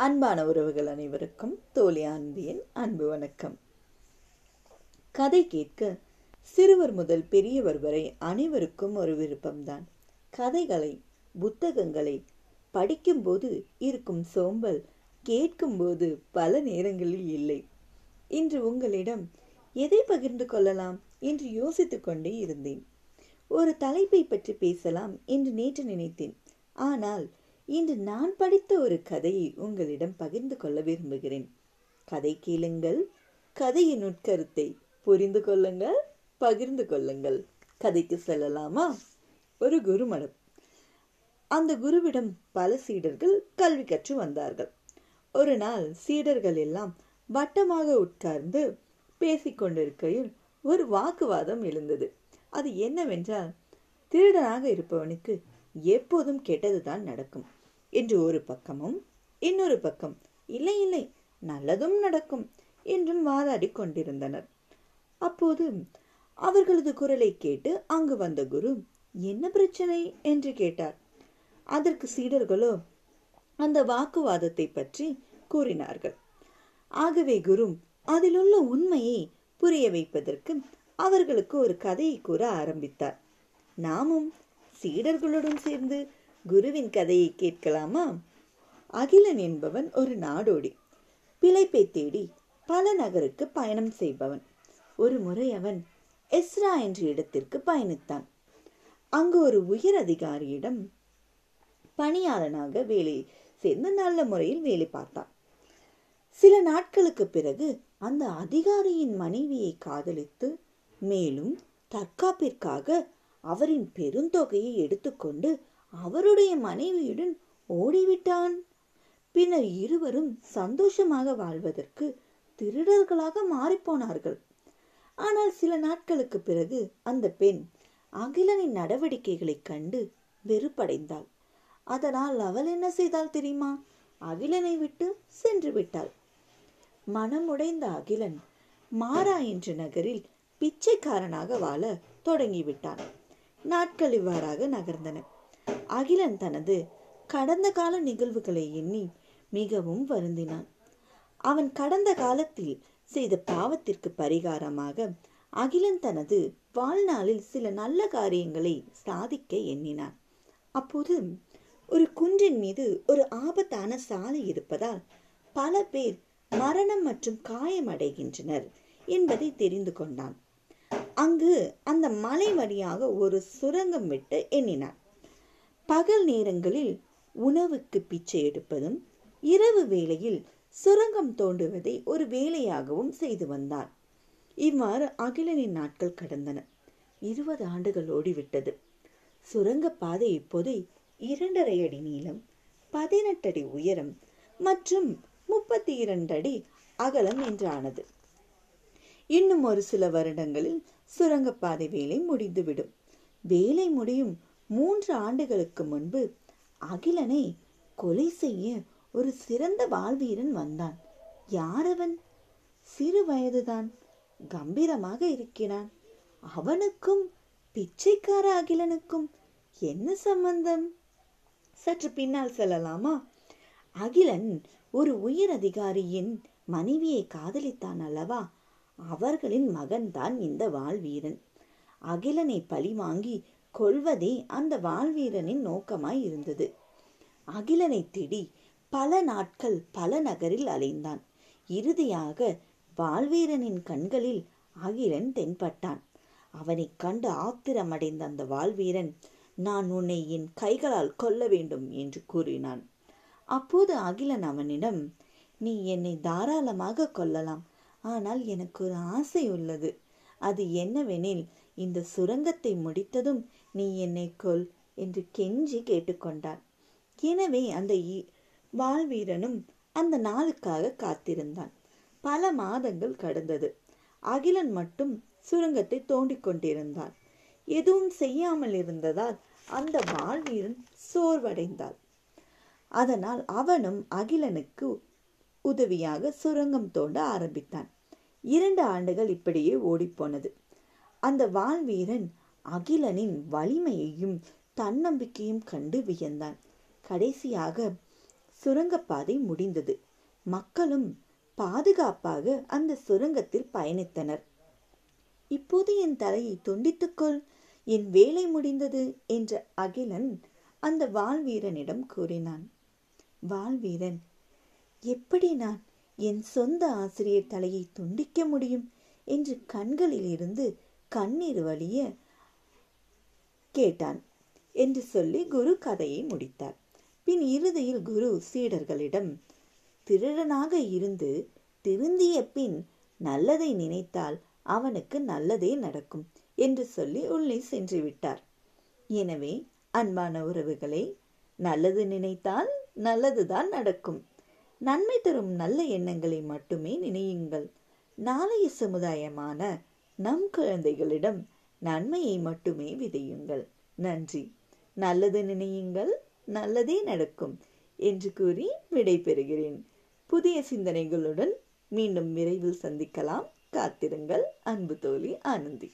அன்பான உறவுகள் அனைவருக்கும் தோழி அன்பியின் அன்பு வணக்கம். கதை கேட்க சிறுவர் முதல் பெரியவர் வரை அனைவருக்கும் ஒரு விருப்பம்தான். கதைகளை புத்தகங்களை படிக்கும்போது இருக்கும் சோம்பல் கேட்கும்போது பல நேரங்களில் இல்லை. இன்று உங்களிடம் எதை பகிர்ந்து கொள்ளலாம் என்று யோசித்துக் கொண்டே இருந்தேன். ஒரு தலைப்பை பற்றி பேசலாம் என்று நேற்று நினைத்தேன். ஆனால் இன்று நான் படித்த ஒரு கதையை உங்களிடம் பகிர்ந்து கொள்ள விரும்புகிறேன். கதை கேளுங்கள். கதையின் உட்கருத்தை புரிந்து கொள்ளுங்கள். பகிர்ந்து கொள்ளுங்கள். கதைக்கு செல்லலாமா? ஒரு குருமடம். அந்த குருவிடம் பல சீடர்கள் கல்வி கற்று வந்தார்கள். ஒரு நாள் சீடர்கள் எல்லாம் வட்டமாக உட்கார்ந்து பேசிக்கொண்டிருக்கையில் ஒரு வாக்குவாதம் எழுந்தது. அது என்னவென்றால் திருடனாக இருப்பவனுக்கு எப்போதும் கெட்டதுதான் நடக்கும். என்று ஒரு பக்கமும் இன்னொரு பக்கம் இல்லை இல்லை நல்லதும் நடக்கும் என்றும் வாதாடி கொண்டிருந்தனர். அப்போது அவர்களது குரலை கேட்டு அங்கு வந்த குரு என்ன பிரச்சனை? என்று கேட்டார். அதற்கு சீடர்களோ அந்த வாக்குவாதத்தை பற்றி கூறினார்கள். ஆகவே குரு அதிலுள்ள உண்மையை புரிய வைப்பதற்கு அவர்களுக்கு ஒரு கதையை கூற ஆரம்பித்தார். நாமும் சீடர்களுடன் சேர்ந்து குருவின் கதையை கேட்கலாமா? அகிலன் என்பவன் ஒரு நாடோடி. பிழைப்பை தேடி பல நகருக்கு பயணம் செய்பவன். ஒரு முறை அவன் எஸ்ரா என்ற இடத்திற்கு பயணித்தான். அங்கு ஒரு உயர் அதிகாரியிடம் பணியாளனாக வேலை சேர்ந்து நல்ல முறையில் வேலை பார்த்தான். சில நாட்களுக்கு பிறகு அந்த அதிகாரியின் மனைவியை காதலித்து மேலும் தற்காப்பிற்காக அவரின் பெருந்தொகையை எடுத்துக்கொண்டு அவருடைய மனைவியுடன் ஓடிவிட்டான். பின்னர் இருவரும் சந்தோஷமாக வாழ்வதற்கு திருடர்களாக மாறிப்போனார்கள். ஆனால் சில நாட்களுக்கு பிறகு அந்த பெண் அகிலனின் நடவடிக்கைகளைக் கண்டு வெறுப்படைந்தாள். அதனால் அவள் என்ன செய்தாள் தெரியுமா? அகிலனை விட்டு சென்று விட்டாள். மனமுடைந்த அகிலன் மாரா என்ற நகரில் பிச்சைக்காரனாக வாழ தொடங்கிவிட்டான். நாட்கள் இவ்வாறாக நகர்ந்தன. அகிலன் தனது கடந்த கால நிகழ்வுகளை எண்ணி மிகவும் வருந்தினான். அவன் கடந்த காலத்தில் செய்த பாவத்திற்கு பரிகாரமாக அகிலன் தனது வாழ்நாளில் சில நல்ல காரியங்களை சாதிக்க எண்ணினான். அப்போது ஒரு குன்றின் மீது ஒரு ஆபத்தான சாலை இருப்பதால் பல பேர் மரணம் மற்றும் காயமடைகின்றனர் என்பதை தெரிந்து கொண்டான். அங்கு அந்த மலை வழியாக ஒரு சுரங்கம் விட்டு எண்ணினான். பகல் நேரங்களில் உணவுக்கு பிச்சை எடுப்பதும் இரவு வேளையில் சுரங்கம் தோண்டுவதை ஒரு வேலையாகவும் செய்து வந்தார். இவ்வாறு அகிலனின் நாட்கள் கடந்தன. இருபது ஆண்டுகள் ஓடிவிட்டது. சுரங்க பாதை இப்போது இரண்டரை அடி நீளம் பதினெட்டு அடி உயரம் மற்றும் முப்பத்தி இரண்டு அடி அகலம் என்றானது. இன்னும் ஒரு சில வருடங்களில் சுரங்கப்பாதை வேலை முடிந்துவிடும். வேலை முடியும் மூன்று ஆண்டுகளுக்கு முன்பு அகிலனை கொலை செய்ய ஒரு சிறந்த வாழ்வீரன் வந்தான். யார் அவன் சிறு வயதுதான் கம்பீரமாக இருக்கிறான். அவனுக்கும் பிச்சைக்கார அகிலனுக்கும் என்ன சம்பந்தம்? சற்று பின்னால் செல்லலாமா? அகிலன் ஒரு உயர் அதிகாரியின் மனைவியை காதலித்தான் அல்லவா? அவர்களின் மகன்தான் இந்த வாழ்வீரன். அகிலனை பழி வாங்கி கொள்வதே அந்த வாழ்வீரனின் நோக்கமாய் இருந்தது. அகிலனை தேடி பல நாட்கள் பல நகரில் அலைந்தான். இறுதியாக வாழ்வீரனின் கண்களில் அகிலன் தென்பட்டான். அவனைக் கண்டு ஆத்திரமடைந்த அந்த வாழ்வீரன் நான் உன்னை என் கைகளால் கொல்ல வேண்டும் என்று கூறினான். அப்போது அகிலன் அவனிடம் நீ என்னை தாராளமாக கொல்லலாம். ஆனால் எனக்கு ஒரு ஆசை உள்ளது அது என்னவெனில் இந்த சுரங்கத்தை முடித்ததும் நீ என்னை கொல் என்று கெஞ்சி கேட்டுக்கொண்டான். எனவே அந்த வாழ்வீரனும் அந்த நாளுக்காக காத்திருந்தான். பல மாதங்கள் கடந்தது. அகிலன் மட்டும் சுரங்கத்தை தோண்டிக் கொண்டிருந்தான். எதுவும் செய்யாமல் இருந்ததால் அந்த வாழ்வீரன் சோர்வடைந்தாள். அதனால் அவனும் அகிலனுக்கு உதவியாக சுரங்கம் தோண்ட ஆரம்பித்தான். இரண்டு ஆண்டுகள் இப்படியே ஓடிப்போனது. அந்த வாழ்வீரன் அகிலனின் வலிமையையும் தன்னம்பிக்கையும் கண்டு வியந்தான். கடைசியாக சுரங்கப்பாதை முடிந்தது. மக்களும் பாதுகாப்பாக அந்த சுரங்கத்தில் பயணித்தனர். இப்போது என் தலையை துண்டித்துக்கொள் என் வேலை முடிந்தது என்ற அகிலன் அந்த வால்வீரனிடம் கூறினான். வாள்வீரன் எப்படி நான் என் சொந்த ஆசிரியர் தலையை துண்டிக்க முடியும்? என்று கண்களில் இருந்து கண்ணீர் வழிய கேட்டான் என்று சொல்லி குரு கதையை முடித்தார். பின் இறுதியில் குரு சீடர்களிடம் திருடனாக இருந்து திருந்திய பின் நல்லதை நினைத்தால் அவனுக்கு நல்லதே நடக்கும் என்று சொல்லி உள்ளே சென்று விட்டார். எனவே அன்பான உறவுகளை நல்லது நினைத்தால் நல்லதுதான் நடக்கும். நன்மை தரும் நல்ல எண்ணங்களை மட்டுமே நினையுங்கள். நாளைய சமுதாயமான நம் குழந்தைகளிடம் நன்மையை மட்டுமே விதையுங்கள். நன்றி. நல்லது நினையுங்கள் நல்லதே நடக்கும் என்று கூறி விடைபெறுகிறேன். புதிய சிந்தனைகளுடன் மீண்டும் விரைவில் சந்திக்கலாம். காத்திருங்கள். அன்பு தோழி ஆனந்தி.